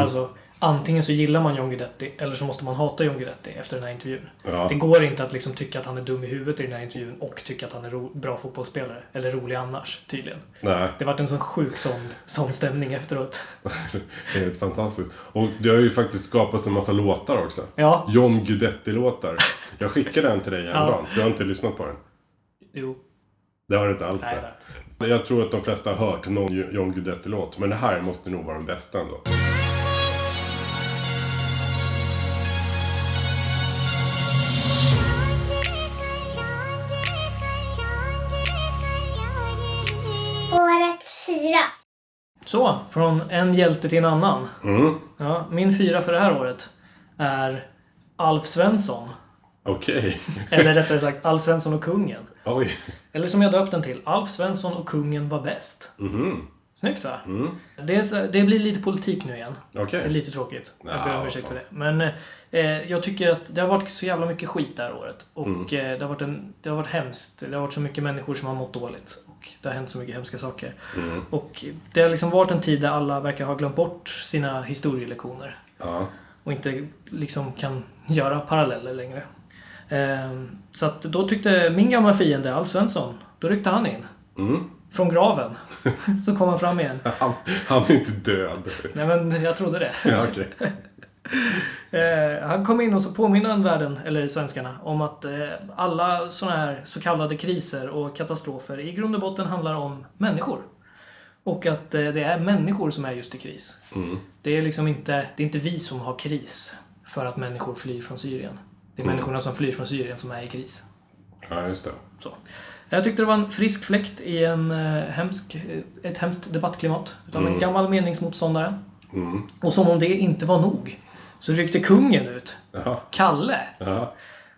Alltså, antingen så gillar man John Guidetti eller så måste man hata John Guidetti efter den här intervjun. Ja. Det går inte att liksom tycka att han är dum i huvudet i den här intervjun och tycka att han är bra fotbollsspelare. Eller rolig annars, tydligen. Nej, Det vart en sån sjuk sån, sån stämning efteråt. det är helt fantastiskt. Och det har ju faktiskt skapats en massa låtar också. Ja, John Guidetti-låtar. Jag skickade den till dig Ja. häromdagen. Du har inte lyssnat på den. jo. Det har du inte alls Nej, det. Jag tror att de flesta har hört någon John Guidetti-låt. Men det här måste nog vara den bästa ändå. Så, från en hjälte till en annan. Mm. Ja, min fyra för det här året är Alf Svensson. Okej. Eller rättare sagt Alf Svensson och kungen. Oj. Eller som jag döpt den till, Alf Svensson och kungen var bäst. Mhm. Snyggt va? Det, är så, det blir lite politik nu igen. Okej. Det är lite tråkigt. Jag Ja, ber om ursäkt för det. Men eh, jag tycker att det har varit så jävla mycket skit det här året. Och Mm. eh, det, har varit en, det har varit hemskt. Det har varit så mycket människor som har mått dåligt. Och det har hänt så mycket hemska saker. Mm. Och det har liksom varit en tid där alla verkar ha glömt bort sina historielektioner. Ja. Och inte liksom kan göra paralleller längre. Ehm, så att då tyckte min gamla fiende Alf Svensson, då ryckte han in. Mm. Från graven. så kom han fram igen. Han, han är inte död. Nej men jag trodde det. Ja, okej. Eh, han kom in och så påminner han världen, eller svenskarna, om att eh, alla sådana här så kallade kriser och katastrofer i grund och botten handlar om människor. Och att eh, det är människor som är just i kris. Det är liksom inte, det är inte vi som har kris för att människor flyr från Syrien. Det är människorna som flyr från Syrien som är i kris. Ja, just det. Så. Jag tyckte det var en frisk fläkt i en, eh, hemsk, eh, ett hemskt debattklimat. Utav en gammal meningsmotståndare. Och som om det inte var nog, så ryckte kungen ut. Jaha. Kalle. Ja.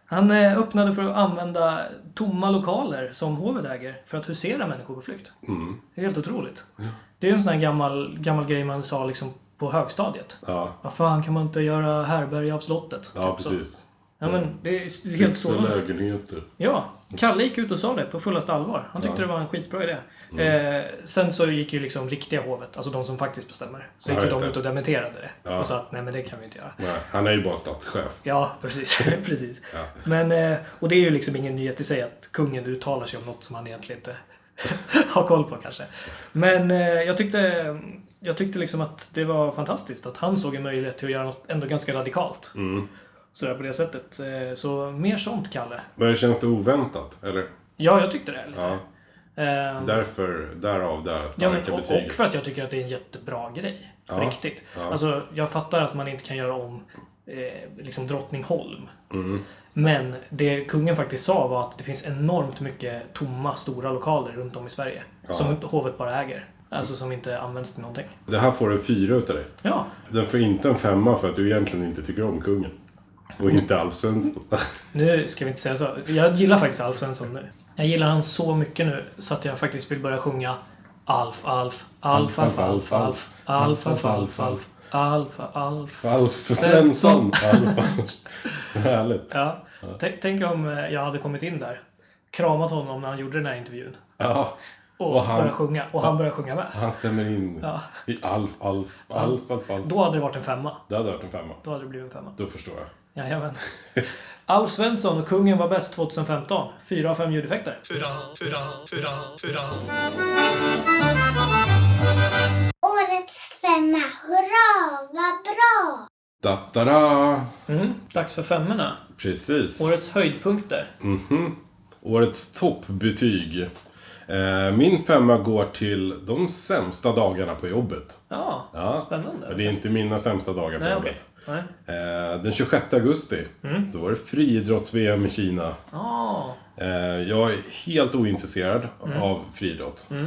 Han eh, öppnade för att använda tomma lokaler som hovet äger för att husera människor på flykt. Det är helt otroligt. Det är en sån här gammal, gammal grej man sa liksom på högstadiet. Ja. Vad fan kan man inte göra härberge av slottet? Ja, Typ så. Ja, men det är helt Fixa lägenheter. Ja, Kalle gick ut och sa det på fullaste allvar. Han tyckte det var en skitbra idé. Mm. Eh, sen så gick ju liksom riktiga hovet, alltså de som faktiskt bestämmer. Så Ja, gick ju de det. ut och dementerade det. Ja. Och sa att nej men det kan vi inte göra. Nej, han är ju bara statschef. Ja, precis. precis. Ja. Men, eh, och det är ju liksom ingen nyhet i sig att kungen uttalar sig om något som han egentligen inte har koll på kanske. Men eh, jag tyckte, jag tyckte liksom att det var fantastiskt att han såg en möjlighet till att göra något ändå ganska radikalt. Mm. Sådär på det sättet. Eh, Så mer sånt, Kalle. Men känns det oväntat? Eller? Ja, jag tyckte det lite. Ja. Eh, Därför, därav det här Ja, starka men, och, betyget. och för att jag tycker att det är en jättebra grej. På Ja, riktigt. ja. Alltså, jag fattar att man inte kan göra om eh, liksom Drottningholm. Mm. Men det kungen faktiskt sa var att det finns enormt mycket tomma, stora lokaler runt om i Sverige. Ja. Som hovet bara äger. Alltså som inte används till någonting. Det här får en fyra utav dig. Ja, Den får inte en femma för att du egentligen inte tycker om kungen. Och inte Alf Svensson. nu ska vi inte säga så. Jag gillar faktiskt Alf Svensson nu. Jag gillar han så mycket nu så att jag faktiskt vill börja sjunga Alf, Alf, Alf, Alf, Alf, Alf, Alf, Alf, Alf, Alf, Alf, Alf, Alf Svensson! Härligt. Ja. Tänk, om eh, jag hade kommit in där, kramat honom när han gjorde den här intervjun Ja. och, Och han- börjat sjunga. Och han började sjunga med. Han stämmer in Ja. i Alf, Alf, Alf, Alf, Alf. Då hade det varit en femma. Det hade varit en femma. Då hade det blivit en femma. Då förstår jag. Jajamän. Alf Svensson och Kungen var bäst 2015. Fyra av fem ljudeffekter. Hurra, hurra, hurra, hurra. Årets femma. Hurra, vad bra! Da-da-da! Mm. Dags för femmorna. Precis. Årets höjdpunkter. Mhm. Årets toppbetyg. Eh, min femma går till de sämsta dagarna på jobbet. Ja, Ja. spännande. Men Det är inte mina sämsta dagar på Nej, jobbet. okej. Eh, den 26 augusti, Mm. då var det friidrotts-VM i Kina. Eh, jag är helt ointresserad Mm. av friidrott. Eh,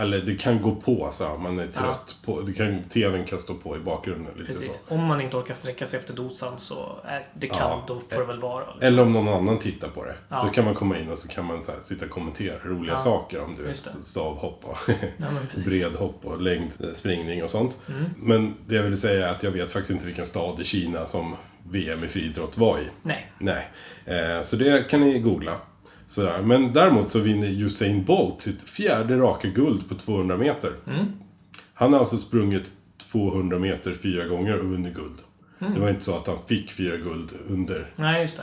Eller det kan gå på så här, man är trött på, det kan, tvn kan stå på i bakgrunden lite precis. så. Om man inte orkar sträcka sig efter dosan så är det kan, Ja. då får det väl vara. Liksom. Eller om någon annan tittar på det. Ja. Då kan man komma in och så kan man så här, sitta och kommentera roliga Ja, saker om du det. stavhopp och. Mm. bredhopp och längdspringning och sånt. Men det jag vill säga är att jag vet faktiskt inte vilken stad i Kina som VM i friidrott var i. Nej. Nej. Eh, så det kan ni googla. Sådär. Men däremot så vinner Usain Bolt sitt fjärde raka guld på 200 meter. Mm. Han har alltså sprungit 200 meter fyra gånger och vunnit guld. Mm. Det var inte så att han fick fyra guld under... Nej, just det.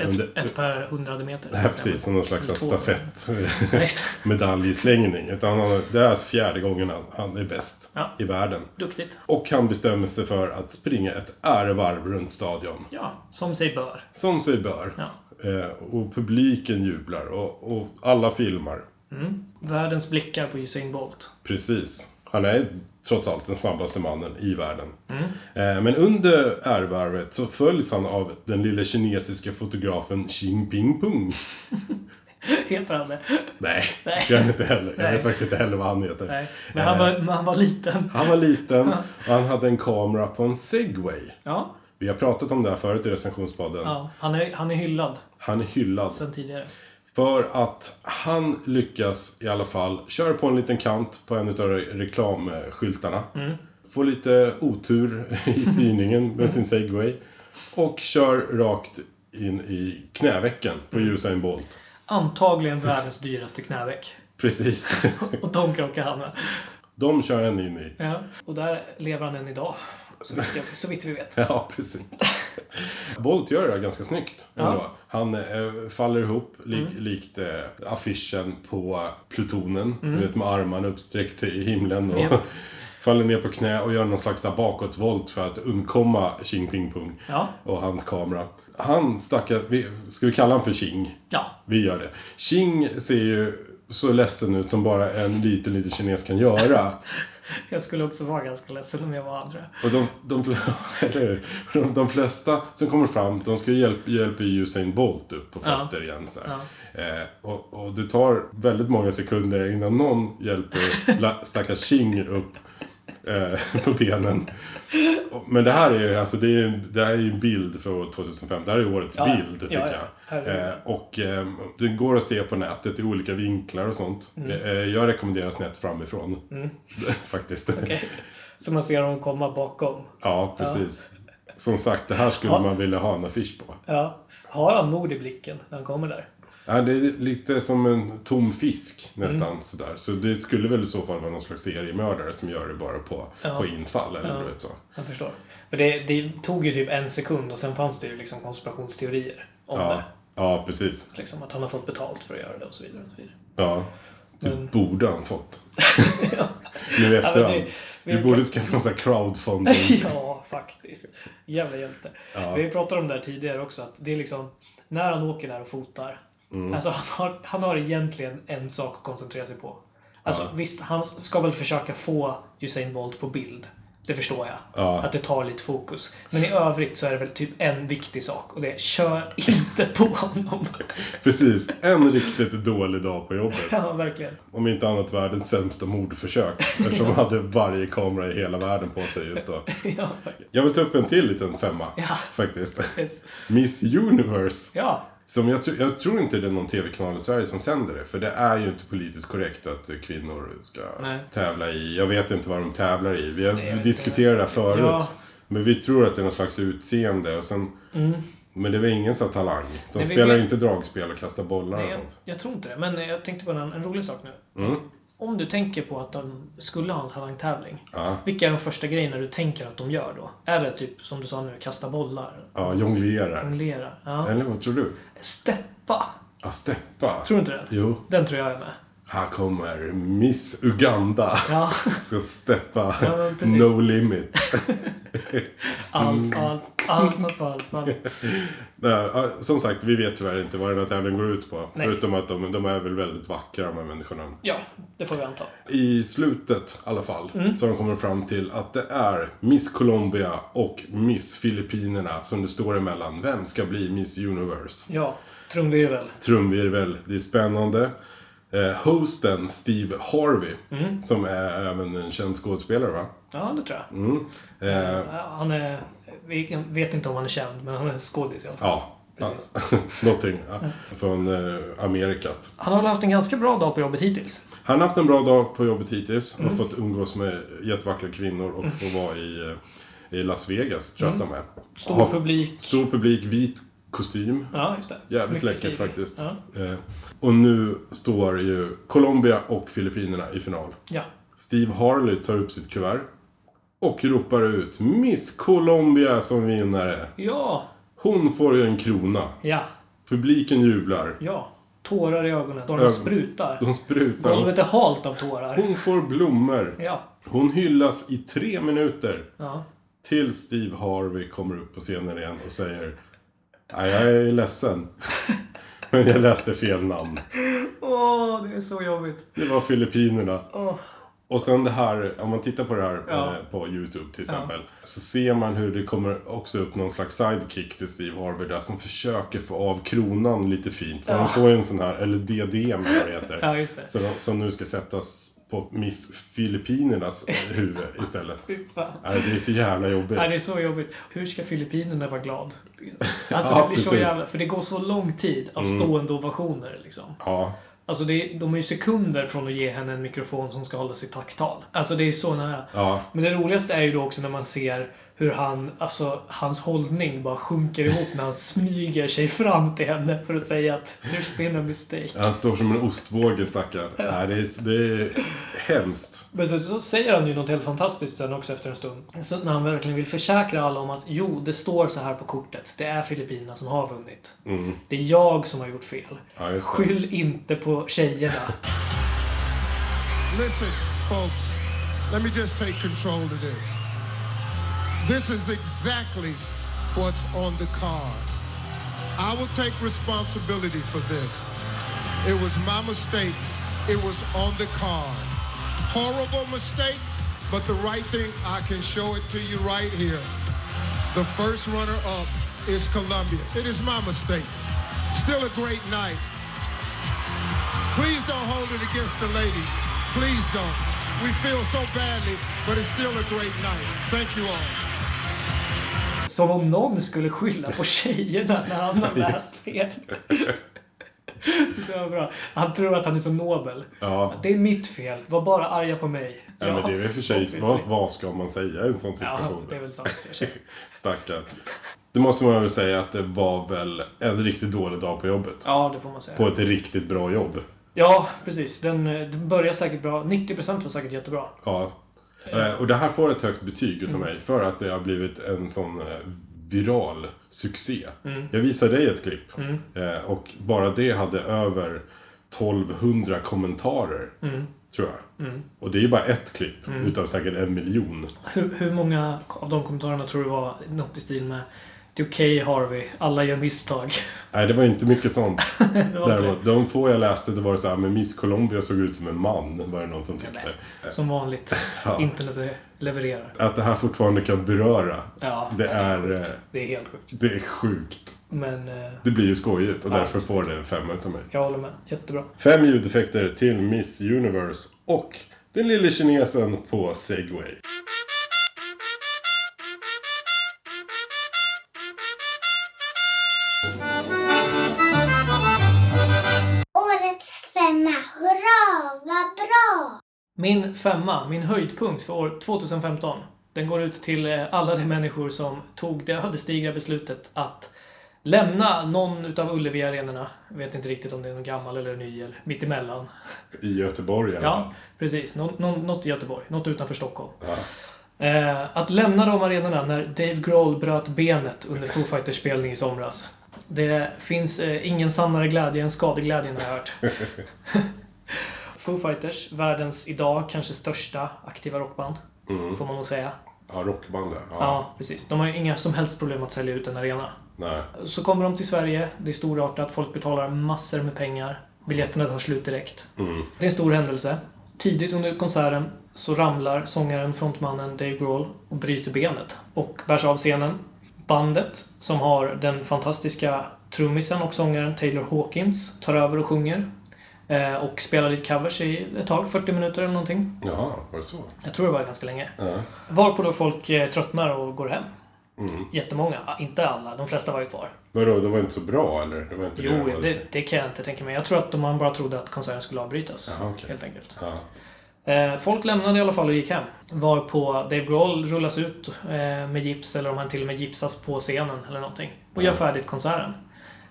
Ett, under- ett per hundrade meter. Nej, precis. Som någon slags Eller två. stafett Nej, just det. medaljslängning. Utan han, det är alltså fjärde gången han, han är bäst Ja. i världen. Duktigt. Och han bestämmer sig för att springa ett ärevarv runt stadion. Ja, som sig bör. Som sig bör. Ja. Eh, och publiken jublar och, och alla filmar. Världens blickar på Usain Bolt. Precis. Han är trots allt den snabbaste mannen i världen. Eh, men under ärevarvet så följs han av den lilla kinesiska fotografen Xi Jinping. Heter han det? Nej, Nej. det gör han inte heller. Jag Nej. vet faktiskt inte heller vad han heter. Nej. Men han var, men han var liten. Han var liten och han hade en kamera på en segway. Ja. Vi har pratat om det här förut i recensionspodden. ja han, är, han är hyllad Han är hyllad. sen tidigare. För att han lyckas i alla fall köra på en liten kant på en av reklamskyltarna. Får lite otur i styrningen med sin segway. Och kör rakt in i knävecken på Usain Bolt. Antagligen världens dyraste knäveck. Precis. Och de krockar han med. De kör han in i. Ja. Och där lever han än idag. Så vitt, jag, så vitt vi vet. Ja, precis. Bolt gör det ganska snyggt. Ja. Han eh, faller ihop li likt eh, affischen på plutonen. Du vet med armarna uppsträckta i himlen. Och Japp. faller ner på knä och gör någon slags här bakåtvolt för att undkomma Xing Ping Pung Ja. och hans kamera. Han stackar, vi, ska vi kalla honom för Xing? Ja. Vi gör det. Xing ser ju så ledsen ut som bara en liten, liten kines kan göra. Jag skulle också vara ganska ledsen om jag var andra. Och de, de, de, de flesta som kommer fram, de ska ju hjälpa, hjälpa Usain Bolt upp på Ja. fötter igen. Så här. Eh, och, och det tar väldigt många sekunder innan någon hjälper stackars Ching upp eh, på benen. Men det här är ju alltså, det är, det här är en bild för år 2005. Det här är årets Ja, bild, tycker ja. jag. Eh, och eh, det går att se på nätet i olika vinklar och sånt. Mm. Jag rekommenderar snett framifrån. Faktiskt. Okej. Så man ser honom komma bakom. Ja, precis. Som sagt, det här skulle man vilja ha en affisch på. Ja. Har han mod i blicken när han kommer där? Ja, det är lite som en tom fisk nästan Mm. sådär. Så det skulle väl i så fall vara någon slags seriemördare som gör det bara på, Ja. på infall eller Ja. du vet så. Jag förstår. För det, det tog ju typ en sekund och sen fanns det ju liksom konspirationsteorier om Ja, det. ja precis. Liksom att han har fått betalt för att göra det och så vidare. Och så vidare. Ja. Det Men- borde han fått. ja. Nu efterhand. det- vi Vi har borde skaffa någon sån här crowdfunding. ja, faktiskt. Jävla hjälte. Ja. Vi pratade om det här tidigare också. Att det är liksom, när han åker där och fotar. Mm. Alltså han har, han har egentligen en sak att koncentrera sig på. Alltså Ja. visst, han ska väl försöka få Usain Bolt på bild. Det förstår jag. Ja. Att det tar lite fokus. Men i övrigt så är det väl typ en viktig sak. Och det är, kör inte på honom. Precis. En riktigt dålig dag på jobbet. ja, verkligen. Om inte annat världens sämsta mordförsök. Eftersom han hade varje kamera i hela världen på sig just då. ja. Jag vill ta upp en till liten femma. Ja. Faktiskt. Yes. Miss Universe. Ja, Som jag, jag tror inte det är någon tv-kanal i Sverige som sänder det. För det är ju inte politiskt korrekt att kvinnor ska Nej. tävla i. Jag vet inte vad de tävlar i. Vi har Nej, jag diskuterat det här förut. Ja. Men vi tror att det är någon slags utseende. Och sen, Men det väl ingen sån talang. De Nej, vi spelar vet- inte dragspel och kastar bollar Nej, och jag, sånt. jag tror inte det. Men jag tänkte på en, en rolig sak nu. Mm. Om du tänker på att de skulle ha en talangtävling. Ja, Vilka är de första grejerna du tänker att de gör då? Är det typ, som du sa nu, kasta bollar? ja jonglerar. Jonglera? Ja. Eller vad tror du? Steppa? Ja, steppa. Tror du inte det? Jo. Den tror jag är med. Här kommer Miss Uganda. Ja. Ska steppa Ja. No Limit. Alf, alf, alf, alf. Nej, ja, som sagt, vi vet tyvärr inte vad den här tävlingen går ut på. Nej. Förutom att de, de är väl väldigt vackra de här människorna. Ja, det får vi anta. I slutet i alla fall Mm. så har de kommit fram till att det är Miss Colombia och Miss Filippinerna som det står emellan. Vem ska bli Miss Universe? Ja, trumvirvel. Trumvirvel, det är spännande. Eh, hosten Steve Harvey, Mm. som är även en känd skådespelare va? Ja, det tror jag. Mm. Eh, Han är... Vi vet inte om han är känd, men han är skådis i alla fall. ja, Precis. någonting. Ja. Från eh, Amerikat. Han har väl haft en ganska bra dag på jobbet hittills. Han har haft en bra dag på jobbet hittills. Mm. Har fått umgås med jättevackra kvinnor och få vara i, eh, i Las Vegas, tror jag att de är. Mm. Stor publik. Stor publik, vit kostym. Ja, just det. Jävligt Mycket läckert stilig. faktiskt. Ja. Eh, och nu står ju Colombia och Filippinerna i final. ja. Steve Harley tar upp sitt kuvert. Och ropar ut Miss Colombia som vinnare. Ja. Hon får ju en krona. Ja. Publiken jublar. Ja. Tårar i ögonen. Tårarna Ögon. sprutar. De sprutar. Golvet är halt av tårar. Hon får blommor. Ja. Hon hyllas i tre minuter. Ja. Till Steve Harvey kommer upp på scenen igen och säger Nej, jag är ledsen. Men jag läste fel namn. Åh, det är så jobbigt. Det var Filippinerna. Åh. Och sen det här, om man tittar på det här Ja. eh, på YouTube till exempel. Så ser man hur det kommer också upp någon slags sidekick till Steve Harvey där som försöker få av kronan lite fint. För Ja. de får ju en sån här, eller eller vad det heter. Ja, just det. Så som nu ska sättas på Miss Filippinernas huvud istället. Nej, det är så jävla jobbigt. Nej, det är så jobbigt. Hur ska Filippinerna vara glad? Alltså, Ja, det blir så jävla... För det går så lång tid av stående ovationer, liksom. Ja, Alltså, det, de är ju sekunder från att ge henne en mikrofon som ska hålla sitt tacktal. Alltså, det är så nära. ja. Men det roligaste är ju då också när man ser hur han, alltså hans hållning bara sjunker ihop när han smyger sig fram till henne för att säga att there's been a mistake. Han står som en ostbåge stackarn. Nej, det är, det är hemskt. Men så, så säger han ju något helt fantastiskt sen också efter en stund. Så när han verkligen vill försäkra alla om att jo, det står så här på kortet. Det är Filippinerna som har vunnit. Det är jag som har gjort fel. Mm. Ja, just det. Skyll inte på tjejerna. Listen, folks, let me just take control of this. This is exactly what's on the card. I will take responsibility for this. It was my mistake. It was on the card. Horrible mistake, but the right thing, I can show it to you right here. The first runner up is Columbia. It is my mistake. Still a great night. Please don't hold it against the ladies. Please don't. We feel so badly, but it's still a great night. Thank you all. Som om någon skulle skylla på tjejerna när han har läst fel. Så bra. Han tror att han är så nobel. Ja. Det är mitt fel. Var bara arga på mig. Nej, men det är väl för sig, vad, vad ska man säga i en sån Ja, situation? det är väl sant. Stackarn. Det måste man väl säga att det var väl en riktigt dålig dag på jobbet. Ja, det får man säga. På ett riktigt bra jobb. Ja, precis. Den, eh, den börjar säkert bra. 90% var säkert jättebra. Ja. Eh, Och det här får ett högt betyg utav mig för att det har blivit en sån eh, viral succé. Jag visar dig ett klipp. Eh, Och bara det hade över 1200 kommentarer. Tror jag. Och det är ju bara ett klipp utav säkert en miljon. Hur, hur många av de kommentarerna tror du var något i stil med Det är okej Harvey, alla gör misstag. Nej, det var inte mycket sånt. det det. Däremot, de få jag läste, det var det så här, men Miss Colombia såg ut som en man, var det någon som tyckte. Som vanligt. Ja. Internet levererar. Att det här fortfarande kan beröra, Ja, det är, sjukt. eh, Det är helt sjukt. det är sjukt. Men eh, Det blir ju skojigt och Ja. därför får det en femma utav mig. jag håller med. Jättebra. Fem ljudeffekter till Miss Universe och den lille kinesen på segway. Min femma, min höjdpunkt för år 2015. Den går ut till eh, alla de människor som tog det ödesdigra beslutet att lämna någon utav Ullevi-arenorna. Jag vet inte riktigt om det är någon gammal eller ny eller mittemellan. I Göteborg fall. Ja, precis. Nå, nå, något i Göteborg. Något utanför Stockholm. Eh, att lämna de arenorna när Dave Grohl bröt benet under Foo Fighters spelning i somras. Det finns eh, ingen sannare glädje än skadeglädjen har jag hört. Foo Fighters, världens idag kanske största aktiva rockband. Får man nog säga. Ja, rockbandet. Ja. Ja, precis. De har ju inga som helst problem att sälja ut en arena. Nej. Så kommer de till Sverige, det är storartat, folk betalar massor med pengar. Biljetterna tar slut direkt. Det är en stor händelse. Tidigt under konserten så ramlar sångaren, frontmannen Dave Grohl och bryter benet och bärs av scenen. Bandet, som har den fantastiska trummisen och sångaren Taylor Hawkins, tar över och sjunger. Eh, och spelar lite covers i ett tag, 40 minuter eller någonting. Jaha, var det så? Jag tror det var ganska länge. Ja. Varpå då folk eh, tröttnar och går hem. Mm. Jättemånga. Inte alla, de flesta var ju kvar. Vadå, det var inte så bra eller? Det var inte Jo, lite- det, det kan jag inte tänka mig. Jag tror att de man bara trodde att konserten skulle avbrytas. Jaha, okej. Helt enkelt. Ja. Eh, folk lämnade i alla fall och gick hem. Varpå Dave Grohl rullas ut eh, med gips, eller om han till och med gipsas på scenen eller någonting. Och gör färdigt konserten.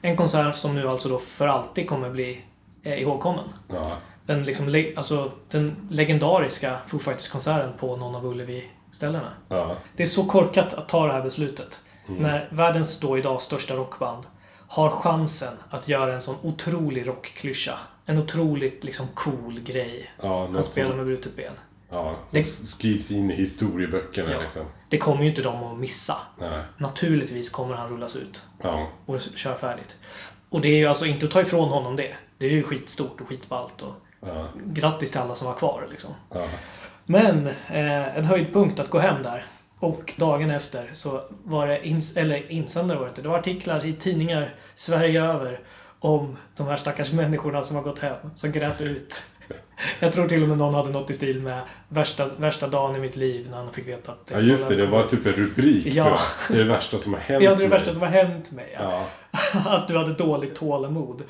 En konsert som nu alltså då för alltid kommer bli eh, ihågkommen. Ja. Den, liksom, alltså, den legendariska Foo Fighters-konserten på någon av Ullevi-ställena. Ja. Det är så korkat att ta det här beslutet. När världens då idag största rockband har chansen att göra en sån otrolig rockklyscha. En otroligt liksom cool grej. Ja, Han spelar som, med brutet ben. ja, som Det- skrivs in i historieböckerna Ja. liksom. Det kommer ju inte de att missa. Nej. Naturligtvis kommer han rullas ut Ja. och köra färdigt. Och det är ju alltså inte att ta ifrån honom det. Det är ju skitstort och skitballt och Ja. grattis till alla som var kvar liksom. Ja. Men eh, en höjdpunkt att gå hem där. Och dagen efter så var det, ins- eller insändare var det inte, det var artiklar i tidningar Sverige över om de här stackars människorna som har gått hem, som grät ut. Jag tror till och med någon hade något i stil med värsta, värsta dagen i mitt liv när han fick veta att... ja, just det. Det var typ en ruprik Ja. tror jag. Det är det värsta som har hänt Ja, det är det mig. värsta som har hänt mig. Ja. Ja, Att du hade dåligt tålamod.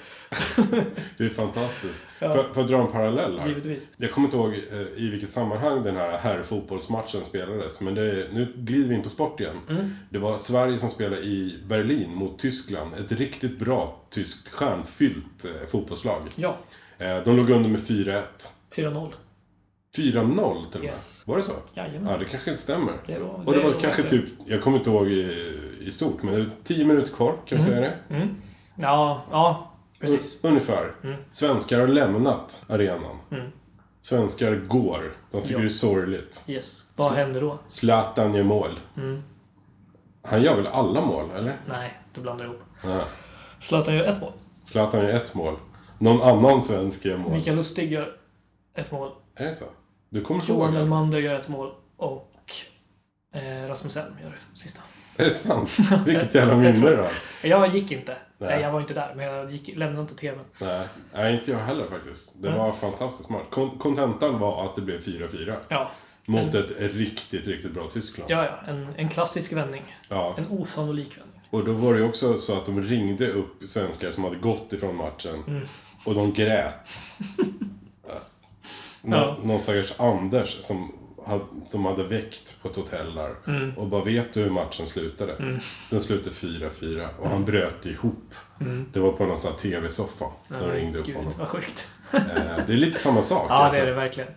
det är fantastiskt. Ja. Får, får jag dra en parallell här? Givetvis. Jag kommer inte ihåg eh, i vilket sammanhang den här herrfotbollsmatchen spelades. Men det, nu glider vi in på sport igen. Mm. Det var Sverige som spelade i Berlin mot Tyskland. Ett riktigt bra tyskt stjärnfyllt eh, fotbollslag. Ja, de låg under med 4-1. 4-0. 4-0 till och med. Yes. Var det så? Jajamän. Ja, det kanske inte stämmer. Det var- och det det var kanske det. typ, jag kommer inte ihåg i, i stort, men det var 10 minuter kvar, kan vi säga det? Ja, ja, precis. U- Ungefär. Mm. Svenskar har lämnat arenan. Svenskar går. De tycker Ja. det är sorgligt. Yes. Vad händer då? Zlatan gör mål. Mm. Han gör väl alla mål, eller? Nej, du blandar ihop. Ja. Zlatan gör ett mål. Zlatan gör ett mål. Någon annan svensk gör mål. Mikael Lustig gör ett mål. Är det så? Du kommer Johan? Elmander gör ett mål. Och eh, Rasmus Elm gör det sista. Är det sant? Vilket jävla minne du har. Jag gick inte. Nej. Nej. jag var inte där. Men jag gick, lämnade inte TVn. Nej. Nej, inte jag heller faktiskt. Det var fantastiskt smart. Kon- Kontentan var att det blev 4-4. Ja. Mot ett riktigt, riktigt bra Tyskland. Ja, ja. En, en klassisk vändning. Ja. En osannolik vändning. Och då var det ju också så att de ringde upp svenskar som hade gått ifrån matchen. Mm. Och de grät. Nå- Ja. Någon stackars Anders som hade, de hade väckt på ett hotell där. Mm. Och bara, vet du hur matchen slutade? Den slutade 4-4 och Mm. han bröt ihop. Det var på någon sån här TV-soffa. De ringde upp Gud, honom. vad sjukt. Eh, Det är lite samma sak. Ja, det är det verkligen.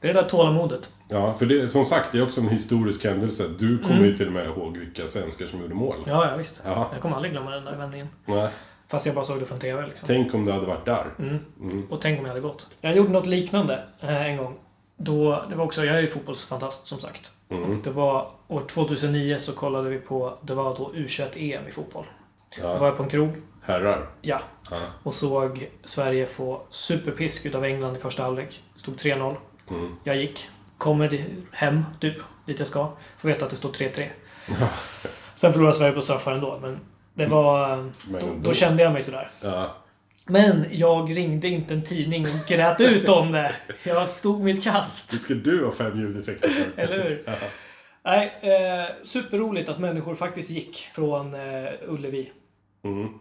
Det är det där tålamodet. Ja, för det, som sagt, det är också en historisk händelse. Du kommer ju till och med ihåg vilka svenskar som gjorde mål. Mm. Ja, ja visst. Ja. Jag kommer aldrig glömma den där vändningen. Nej, Fast jag bara såg det från TV liksom. tänk om du hade varit där. Och tänk om jag hade gått. Jag gjorde något liknande eh, en gång. Då, det var också, jag är ju fotbollsfantast som sagt. Och det var år 2009 så kollade vi på, det var då U21-EM i fotboll. Då var Ja. jag på en krog, Herrar. ja, Ja. och såg Sverige få superpisk utav England i första halvlek. Stod 3-0. Mm. Jag gick, kommer hem, typ, dit jag ska. Får veta att det står 3-3. Sen förlorade Sverige på straffar ändå, men det var... Då, då kände jag mig sådär. Ja. Men jag ringde inte en tidning och grät ut om det. Jag stod mitt kast. Det ska du ha fem ljudeffekter för. Eller hur? Ja. Nej, eh, superroligt att människor faktiskt gick från eh, Ullevi. Mm.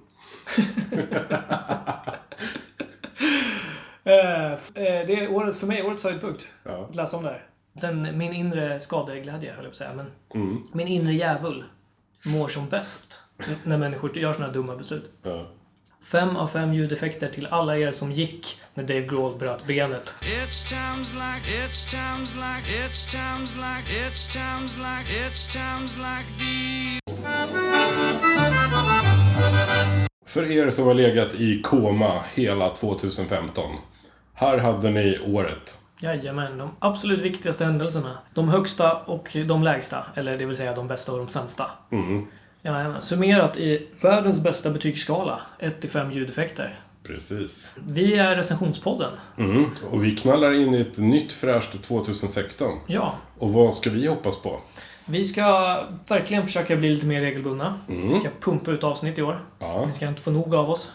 Eh, eh, det är årets, för mig årets höjdpunkt. Ja. Att läsa om det här. Den, min inre skadeglädje, höll jag på att säga. Men Mm. min inre djävul mår som bäst när människor gör här dumma beslut. Ja. Fem av fem ljudeffekter till alla er som gick när Dave Grohl bröt benet. För er som har legat i koma hela 2015. Här hade ni året. Jajamän, de absolut viktigaste händelserna. De högsta och de lägsta. Eller det vill säga de bästa och de sämsta. Mm, Jajamän, summerat i världens bästa betygsskala. 1-5 ljudeffekter. precis. Vi är recensionspodden. Mm. Och vi knallar in i ett nytt fräscht 2016. Ja, Och vad ska vi hoppas på? vi ska verkligen försöka bli lite mer regelbundna. Vi ska pumpa ut avsnitt i år. Ja, Ni ska inte få nog av oss.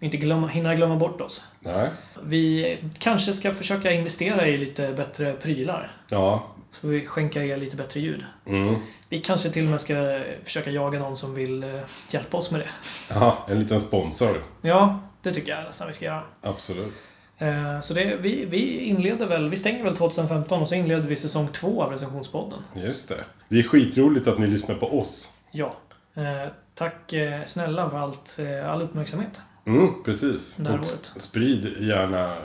Inte glömma, hinna glömma bort oss. nej. Vi kanske ska försöka investera i lite bättre prylar. Ja, Så vi skänker er lite bättre ljud. mm. Vi kanske till och med ska försöka jaga någon som vill eh, hjälpa oss med det. ja en liten sponsor. Ja, det tycker jag nästan vi ska göra. Absolut. Eh, Så det, vi, vi inleder väl, vi stänger väl 2015 och så inleder vi säsong två av recensionspodden. Just det. Det är skitroligt att ni lyssnar på oss. Ja. Eh, Tack snälla för allt, all uppmärksamhet. Mm, precis. Det här Och året. sprid gärna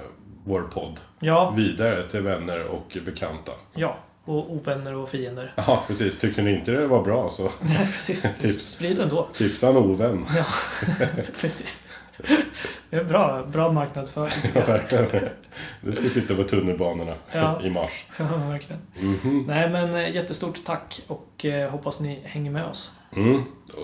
vår podd Ja, vidare till vänner och bekanta. ja. Och ovänner och fiender. Ja, precis. Tycker ni inte det var bra så Nej, precis. Tips. Sprid ändå. tipsa en ovän. Ja, precis. Det är bra, bra marknadsföring Ja, verkligen. Du ska sitta på tunnelbanorna Ja. i mars. Ja, verkligen. Mhm. Nej, men eh, jättestort tack och eh, hoppas ni hänger med oss Mm.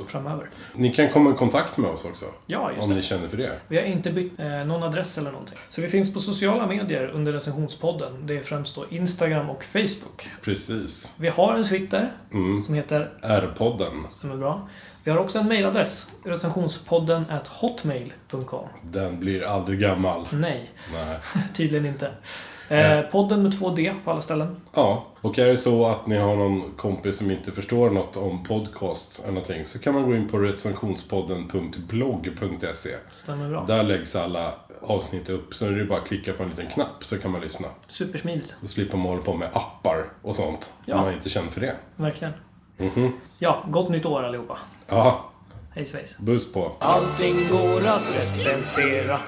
framöver. Ni kan komma i kontakt med oss också. Ja, just Om det. ni känner för det. Vi har inte bytt eh, någon adress eller någonting. Så vi finns på sociala medier under recensionspodden. Det är främst då Instagram och Facebook. Precis. Vi har en Twitter Mm. som heter R-podden. Stämmer bra. Vi har också en mailadress. Recensionspodden at hotmail.com. Den blir aldrig gammal. Nej, Nej. tydligen inte. Eh, podden med två D på alla ställen. Ja, och är det så att ni har någon kompis som inte förstår något om podcasts eller någonting så kan man gå in på recensionspodden.blogg.se. Stämmer bra. Där läggs alla avsnitt upp, så är det bara att klicka på en liten knapp så kan man lyssna. Supersmidigt. Så slipper man hålla på med appar och sånt, Ja. om man inte känner för det. Verkligen. Mhm. Ja, gott nytt år allihopa. Ja, Hej svejs. buss på. Allting går att recensera.